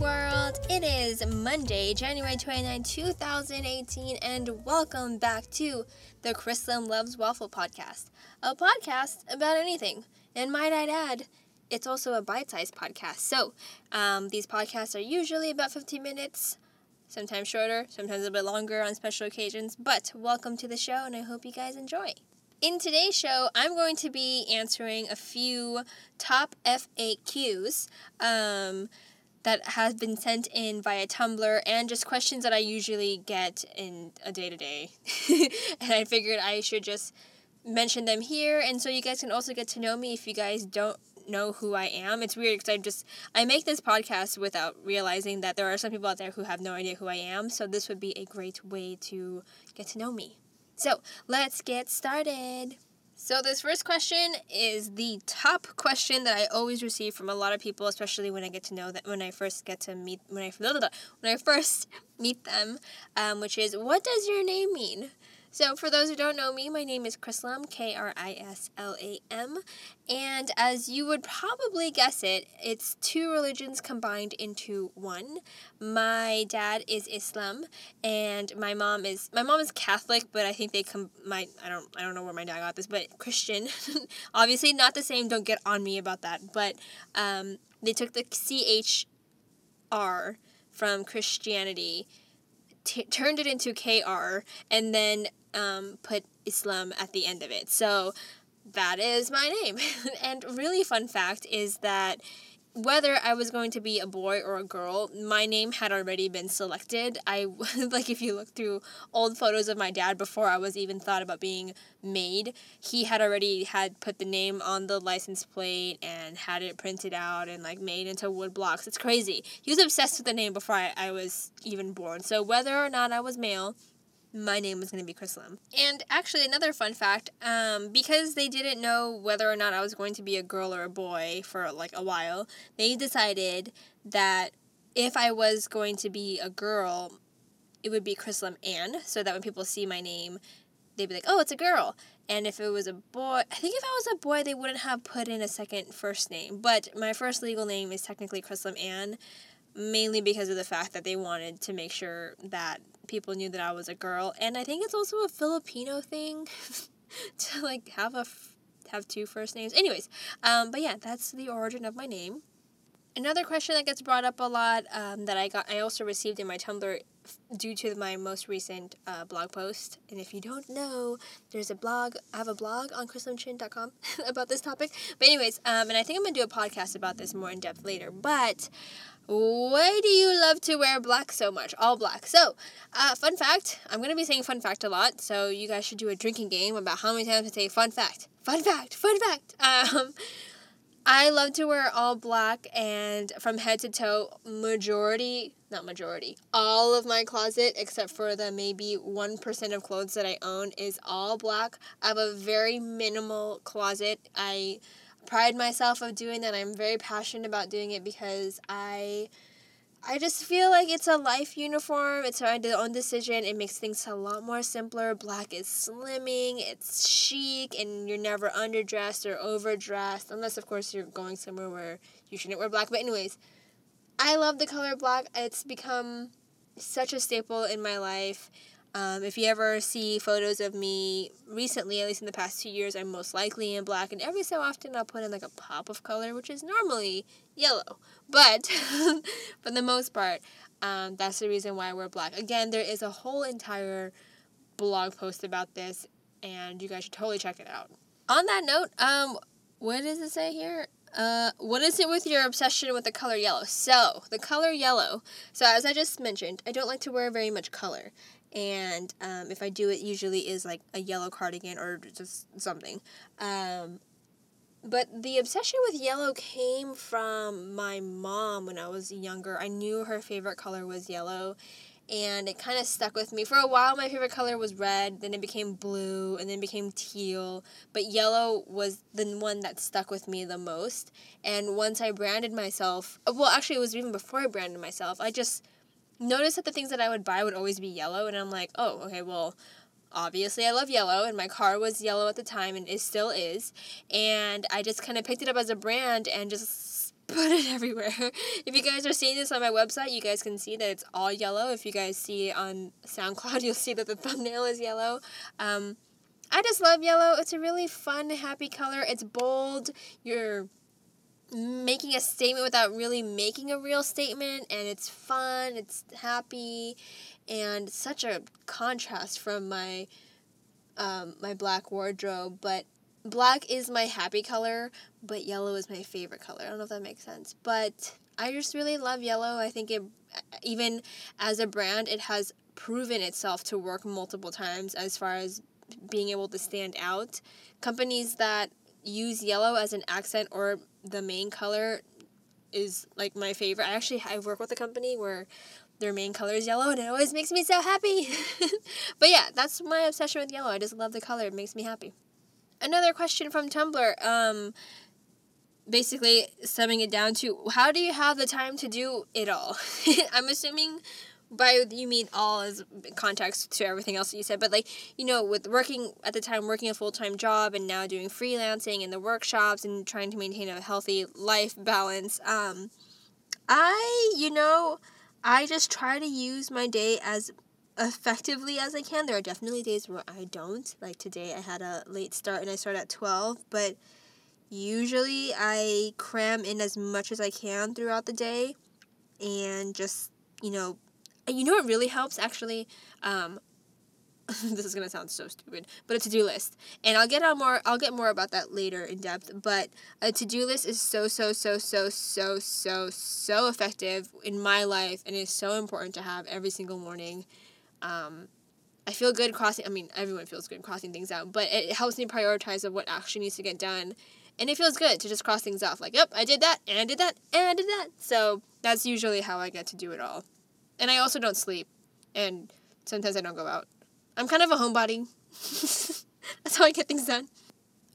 world. It is Monday, January 29, 2018, and welcome back to the Krislam Loves Waffle podcast, a podcast about anything. And might I add, it's also a bite sized podcast. So, um, these podcasts are usually about 15 minutes, sometimes shorter, sometimes a bit longer on special occasions. But welcome to the show, and I hope you guys enjoy. In today's show, I'm going to be answering a few top FAQs. Um, that has been sent in via Tumblr and just questions that I usually get in a day to day. And I figured I should just mention them here and so you guys can also get to know me if you guys don't know who I am. It's weird because I just I make this podcast without realizing that there are some people out there who have no idea who I am, so this would be a great way to get to know me. So, let's get started. So this first question is the top question that I always receive from a lot of people, especially when I get to know that when I first get to meet when I when I first meet them, um, which is what does your name mean? So, for those who don't know me, my name is Krislam, K R I S L A M, and as you would probably guess it, it's two religions combined into one. My dad is Islam, and my mom is my mom is Catholic, but I think they come my I don't I don't know where my dad got this, but Christian. Obviously, not the same. Don't get on me about that. But um, they took the C H R from Christianity. T- turned it into KR and then um, put Islam at the end of it. So that is my name. and really fun fact is that whether I was going to be a boy or a girl, my name had already been selected. I like if you look through old photos of my dad before I was even thought about being made, he had already had put the name on the license plate and had it printed out and like made into wood blocks. It's crazy. He was obsessed with the name before I, I was even born. So whether or not I was male, my name was going to be Krislam. And actually, another fun fact um, because they didn't know whether or not I was going to be a girl or a boy for like a while, they decided that if I was going to be a girl, it would be Krislam Ann, so that when people see my name, they'd be like, oh, it's a girl. And if it was a boy, I think if I was a boy, they wouldn't have put in a second first name. But my first legal name is technically Krislam Ann, mainly because of the fact that they wanted to make sure that people knew that I was a girl, and I think it's also a Filipino thing to like have a have two first names. Anyways, um, but yeah, that's the origin of my name. Another question that gets brought up a lot um, that I got, I also received in my Tumblr due to my most recent uh, blog post. And if you don't know, there's a blog. I have a blog on krislamchin.com about this topic. But anyways, um, and I think I'm gonna do a podcast about this more in depth later. But why do you love to wear black so much? All black. So, uh, fun fact. I'm going to be saying fun fact a lot, so you guys should do a drinking game about how many times I say fun fact. Fun fact. Fun fact. Um, I love to wear all black and from head to toe, majority, not majority, all of my closet, except for the maybe 1% of clothes that I own, is all black. I have a very minimal closet. I pride myself of doing that. I'm very passionate about doing it because I I just feel like it's a life uniform. It's my own decision. It makes things a lot more simpler. Black is slimming, it's chic, and you're never underdressed or overdressed, unless, of course, you're going somewhere where you shouldn't wear black. But, anyways, I love the color black. It's become such a staple in my life. Um, if you ever see photos of me recently, at least in the past two years, I'm most likely in black, and every so often I'll put in like a pop of color, which is normally yellow. But for the most part, um, that's the reason why I wear black. Again, there is a whole entire blog post about this, and you guys should totally check it out. On that note, um, what does it say here? Uh, what is it with your obsession with the color yellow? So, the color yellow. So, as I just mentioned, I don't like to wear very much color and um, if I do it, usually is like a yellow cardigan or just something. Um, but the obsession with yellow came from my mom when I was younger. I knew her favorite color was yellow, and it kind of stuck with me. For a while, my favorite color was red, then it became blue, and then became teal. But yellow was the one that stuck with me the most. And once I branded myself, well, actually, it was even before I branded myself, I just noticed that the things that I would buy would always be yellow, and I'm like, oh, okay, well, obviously I love yellow, and my car was yellow at the time, and it still is, and I just kind of picked it up as a brand and just put it everywhere. If you guys are seeing this on my website, you guys can see that it's all yellow. If you guys see on SoundCloud, you'll see that the thumbnail is yellow. Um, I just love yellow. It's a really fun, happy color. It's bold. You're making a statement without really making a real statement, and it's fun. It's happy, and such a contrast from my um, my black wardrobe. But black is my happy color, but yellow is my favorite color. I don't know if that makes sense, but I just really love yellow. I think it, even as a brand, it has proven itself to work multiple times as far as being able to stand out. Companies that use yellow as an accent or the main color is like my favorite. I actually I work with a company where their main color is yellow and it always makes me so happy. but yeah, that's my obsession with yellow. I just love the color. It makes me happy. Another question from Tumblr. Um basically summing it down to how do you have the time to do it all? I'm assuming by you mean all as context to everything else that you said, but like you know, with working at the time working a full time job and now doing freelancing and the workshops and trying to maintain a healthy life balance, um, I you know, I just try to use my day as effectively as I can. There are definitely days where I don't. Like today, I had a late start and I start at twelve, but usually I cram in as much as I can throughout the day and just you know and you know what really helps actually? Um, this is gonna sound so stupid, but a to do list. And I'll get on more. I'll get more about that later in depth. But a to do list is so so so so so so so effective in my life, and is so important to have every single morning. Um, I feel good crossing. I mean, everyone feels good crossing things out, but it helps me prioritize of what actually needs to get done, and it feels good to just cross things off. Like, yep, I did that, and I did that, and I did that. So that's usually how I get to do it all. And I also don't sleep. And sometimes I don't go out. I'm kind of a homebody. That's how I get things done.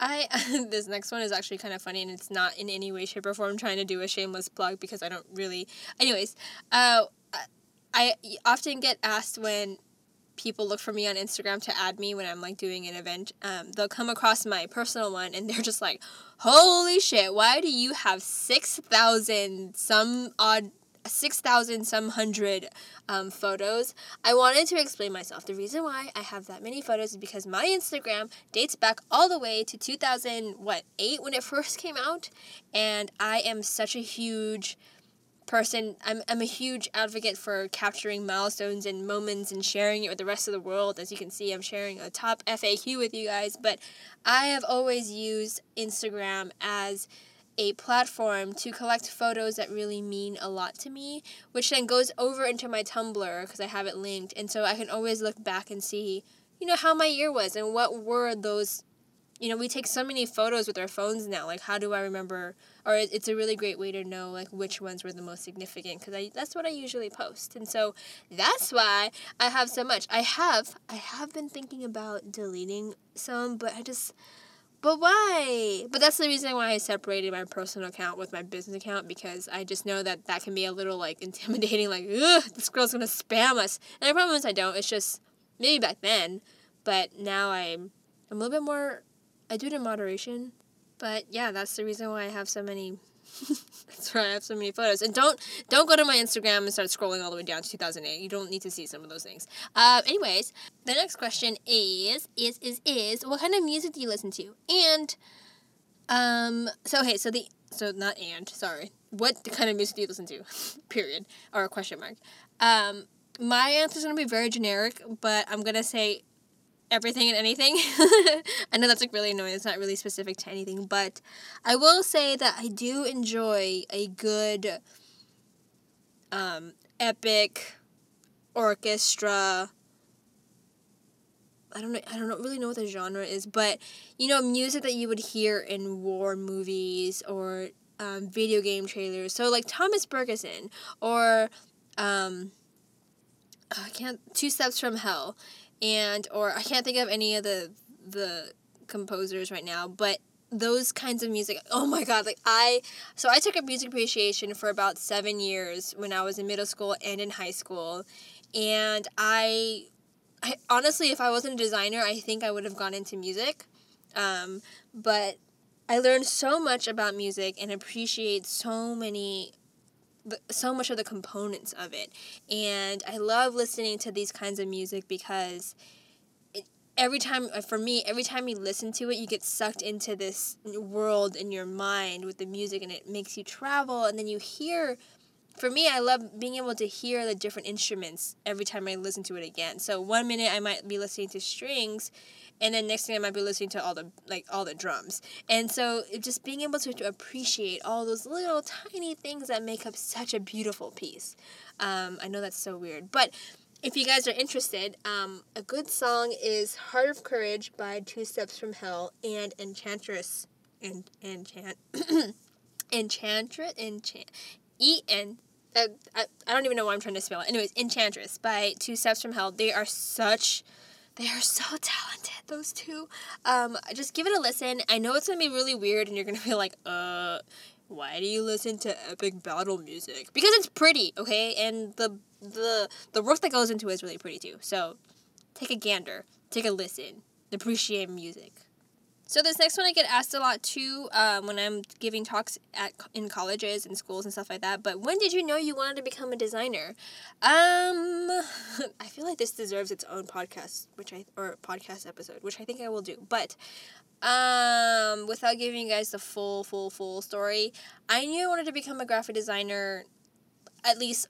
I this next one is actually kind of funny and it's not in any way shape or form trying to do a shameless plug because I don't really anyways, uh I often get asked when people look for me on Instagram to add me when I'm like doing an event. Um, they'll come across my personal one and they're just like, "Holy shit! Why do you have six thousand some odd 6,000 some hundred um, photos. I wanted to explain myself. The reason why I have that many photos is because my Instagram dates back all the way to 2000, what, 8 when it first came out. And I am such a huge person. I'm, I'm a huge advocate for capturing milestones and moments and sharing it with the rest of the world. As you can see, I'm sharing a top FAQ with you guys. But I have always used Instagram as a platform to collect photos that really mean a lot to me, which then goes over into my Tumblr because I have it linked. And so I can always look back and see, you know, how my year was and what were those. You know, we take so many photos with our phones now. Like, how do I remember? Or it's a really great way to know like which ones were the most significant because I that's what I usually post, and so that's why I have so much. I have I have been thinking about deleting some, but I just but why? But that's the reason why I separated my personal account with my business account because I just know that that can be a little like intimidating. Like, ugh, this girl's gonna spam us. And the problem is I don't. It's just maybe back then, but now I'm I'm a little bit more. I do it in moderation. But yeah, that's the reason why I have so many That's why I have so many photos. And don't don't go to my Instagram and start scrolling all the way down to 2008. You don't need to see some of those things. Uh, anyways, the next question is is is is what kind of music do you listen to? And um so okay, so the so not and sorry. What kind of music do you listen to? Period or question mark. Um my answer is to be very generic, but I'm to say everything and anything. I know that's like really annoying. It's not really specific to anything, but I will say that I do enjoy a good um, epic orchestra. I don't know. I don't really know what the genre is, but you know, music that you would hear in war movies or um, video game trailers. So like Thomas Bergersen or um, I can't. Two Steps from Hell and or I can't think of any of the the composers right now, but those kinds of music. Oh my god, like I so I took a music appreciation for about 7 years when I was in middle school and in high school. And I I honestly if I wasn't a designer, I think I would have gone into music. Um, but I learned so much about music and appreciate so many so much of the components of it. And I love listening to these kinds of music because it, every time, uh, for me, every time you listen to it, you get sucked into this world in your mind with the music and it makes you travel. And then you hear, for me, I love being able to hear the different instruments every time I listen to it again. So one minute I might be listening to strings and then next thing I might be listening to all the like all the drums. And so just being able to, to appreciate all those little tiny things that make up such a beautiful piece. Um, I know that's so weird, but if you guys are interested, um, a good song is "Heart of Courage" by Two Steps from Hell and "Enchantress" and enchant enchantress enchant e n uh, I, I don't even know why I'm trying to spell it. Anyways, Enchantress by Two Steps from Hell. They are such they are so talented, those two. Um, just give it a listen. I know it's gonna be really weird, and you're gonna be like, uh, why do you listen to epic battle music? Because it's pretty, okay, and the the the work that goes into it is really pretty too. So, take a gander, take a listen, appreciate music. So this next one I get asked a lot too um, when I'm giving talks at in colleges and schools and stuff like that. But when did you know you wanted to become a designer? Um, I feel like this deserves its own podcast, which I or podcast episode, which I think I will do. But um, without giving you guys the full, full, full story, I knew I wanted to become a graphic designer, at least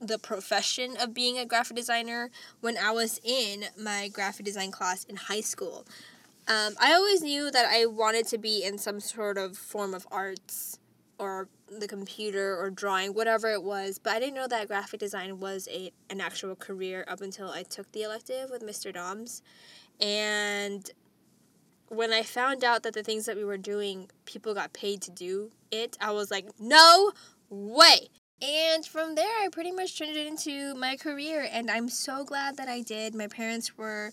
the profession of being a graphic designer when I was in my graphic design class in high school. Um, I always knew that I wanted to be in some sort of form of arts or the computer or drawing, whatever it was, but I didn't know that graphic design was a an actual career up until I took the elective with Mr. Doms. And when I found out that the things that we were doing, people got paid to do it, I was like, no way. And from there, I pretty much turned it into my career, and I'm so glad that I did. My parents were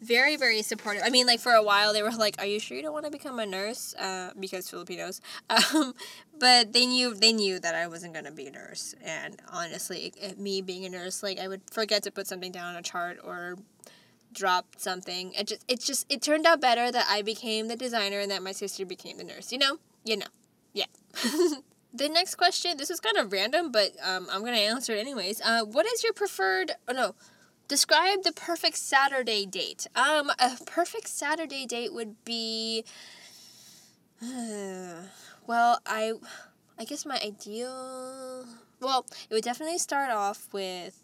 very very supportive. I mean like for a while they were like are you sure you don't want to become a nurse? Uh, because filipinos. Um, but they knew they knew that i wasn't going to be a nurse. And honestly it, me being a nurse like i would forget to put something down on a chart or drop something. It just it just it turned out better that i became the designer and that my sister became the nurse you know? You know. Yeah. The next question this is kind of random but um, i'm going to answer it anyways. Uh, what is your preferred oh no Describe the perfect Saturday date. Um, a perfect Saturday date would be. well, I, I guess my ideal. Well, it would definitely start off with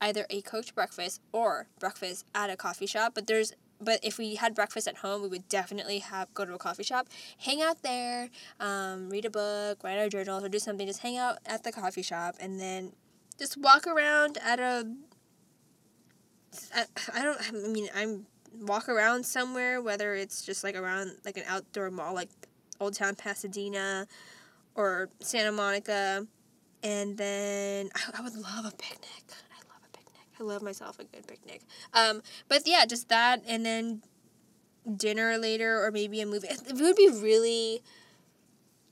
either a cooked breakfast or breakfast at a coffee shop. But there's but if we had breakfast at home, we would definitely have go to a coffee shop, hang out there, um, read a book, write our journals, or do something. Just hang out at the coffee shop, and then just walk around at a I, I don't I mean I'm walk around somewhere whether it's just like around like an outdoor mall like Old Town Pasadena or Santa Monica and then I, I would love a picnic. I love a picnic. I love myself a good picnic. Um but yeah, just that and then dinner later or maybe a movie. It would be really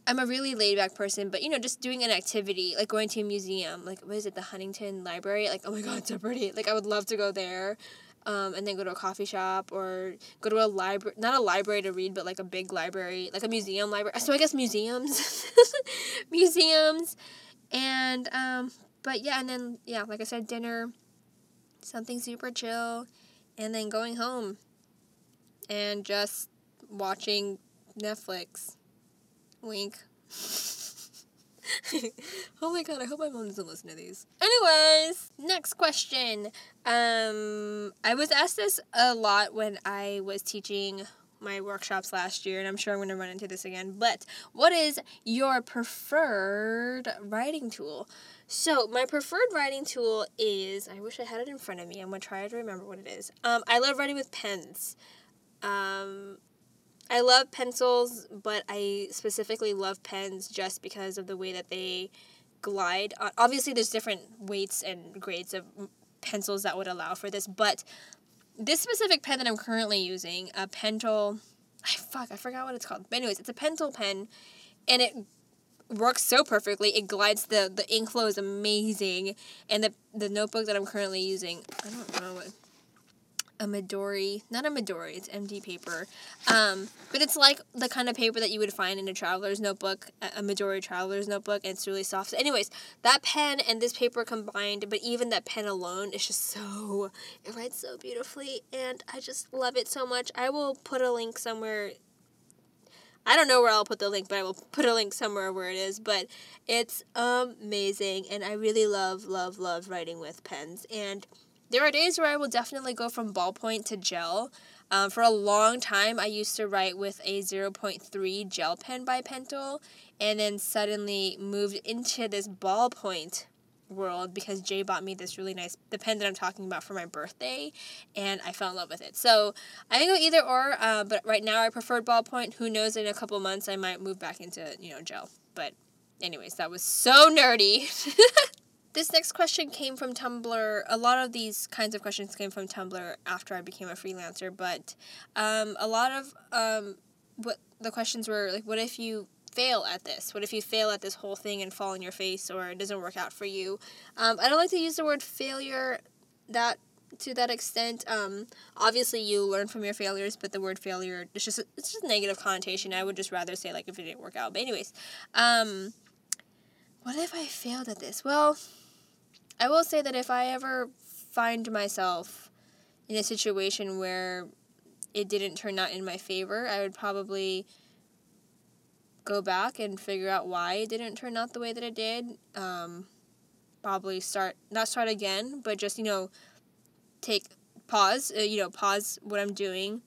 I'm a really laid back person, but you know, just doing an activity, like going to a museum, like what is it, the Huntington Library? Like, oh my god, so pretty. Like I would love to go there. Um, and then go to a coffee shop or go to a library not a library to read but like a big library like a museum library so i guess museums museums and um but yeah and then yeah like i said dinner something super chill and then going home and just watching netflix Wink. oh my god, I hope my mom doesn't listen to these. Anyways, next question. Um, I was asked this a lot when I was teaching my workshops last year, and I'm sure I'm going to run into this again. But what is your preferred writing tool? So, my preferred writing tool is I wish I had it in front of me. I'm going to try to remember what it is. Um, I love writing with pens. Um, I love pencils, but I specifically love pens just because of the way that they glide. Obviously, there's different weights and grades of pencils that would allow for this, but this specific pen that I'm currently using, a Pentel, I fuck, I forgot what it's called. But anyways, it's a Pentel pen, and it works so perfectly. It glides the the ink flow is amazing, and the the notebook that I'm currently using, I don't know what a Midori, not a Midori, it's MD paper. Um, but it's like the kind of paper that you would find in a traveler's notebook, a Midori traveler's notebook, and it's really soft. anyways, that pen and this paper combined, but even that pen alone is just so, it writes so beautifully, and I just love it so much. I will put a link somewhere I don't know where I'll put the link, but I will put a link somewhere where it is. But it's amazing, and I really love, love, love writing with pens. And there are days where I will definitely go from ballpoint to gel. Um, for a long time, I used to write with a 0.3 gel pen by Pentel, and then suddenly moved into this ballpoint world because Jay bought me this really nice the pen that I'm talking about for my birthday, and I fell in love with it. So I can go either or, uh, but right now I prefer ballpoint. Who knows? In a couple months, I might move back into you know gel. But anyways, that was so nerdy. this next question came from Tumblr. A lot of these kinds of questions came from Tumblr after I became a freelancer, but um, a lot of um, what the questions were like, what if you fail at this? What if you fail at this whole thing and fall on your face or it doesn't work out for you? Um, I don't like to use the word failure that to that extent. Um, obviously, you learn from your failures, but the word failure it's just it's just negative connotation. I would just rather say like if it didn't work out. But anyways, um, what if I failed at this? Well, I will say that if I ever find myself in a situation where it didn't turn out in my favor, I would probably go back and figure out why it didn't turn out the way that it did. Um, probably start not start again, but just you know take pause. Uh, you know, pause what I'm doing,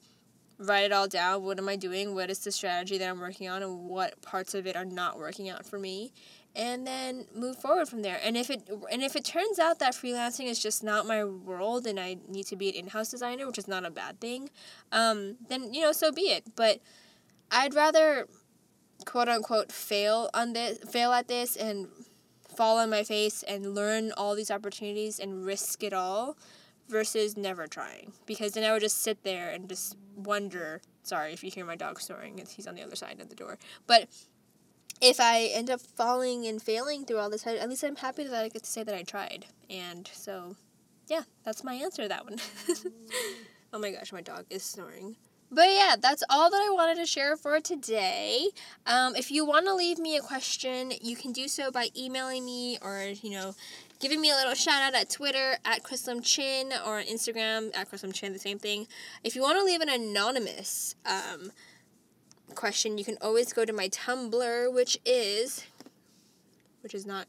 write it all down. What am I doing? What is the strategy that I'm working on, and what parts of it are not working out for me? And then move forward from there. And if it and if it turns out that freelancing is just not my world, and I need to be an in-house designer, which is not a bad thing, um, then you know so be it. But I'd rather quote unquote fail on this fail at this and fall on my face and learn all these opportunities and risk it all versus never trying because then I would just sit there and just wonder sorry if you hear my dog snoring he's on the other side of the door but if I end up falling and failing through all this at least I'm happy that I get to say that I tried and so yeah that's my answer to that one oh my gosh my dog is snoring but yeah, that's all that I wanted to share for today. Um, if you want to leave me a question, you can do so by emailing me or, you know, giving me a little shout out at Twitter at Krislam Chin or on Instagram at Krislam Chin, the same thing. If you want to leave an anonymous um, question, you can always go to my Tumblr, which is, which is not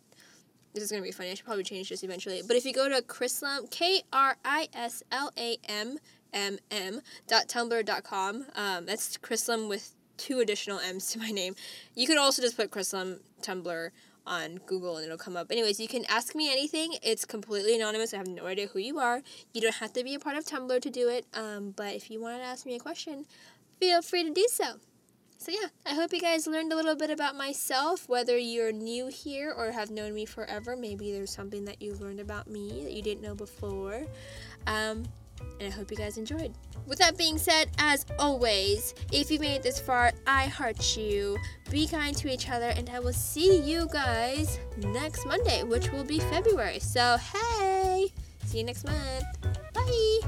this is gonna be funny. I should probably change this eventually. But if you go to Krislam, K R I S L A M mm.tumblr.com. Um, that's Krislam with two additional M's to my name. You can also just put Krislam Tumblr on Google and it'll come up. Anyways, you can ask me anything. It's completely anonymous. I have no idea who you are. You don't have to be a part of Tumblr to do it. Um, but if you want to ask me a question, feel free to do so. So, yeah, I hope you guys learned a little bit about myself, whether you're new here or have known me forever. Maybe there's something that you learned about me that you didn't know before. Um, and I hope you guys enjoyed. With that being said, as always, if you made it this far, I heart you. Be kind to each other, and I will see you guys next Monday, which will be February. So, hey, see you next month. Bye.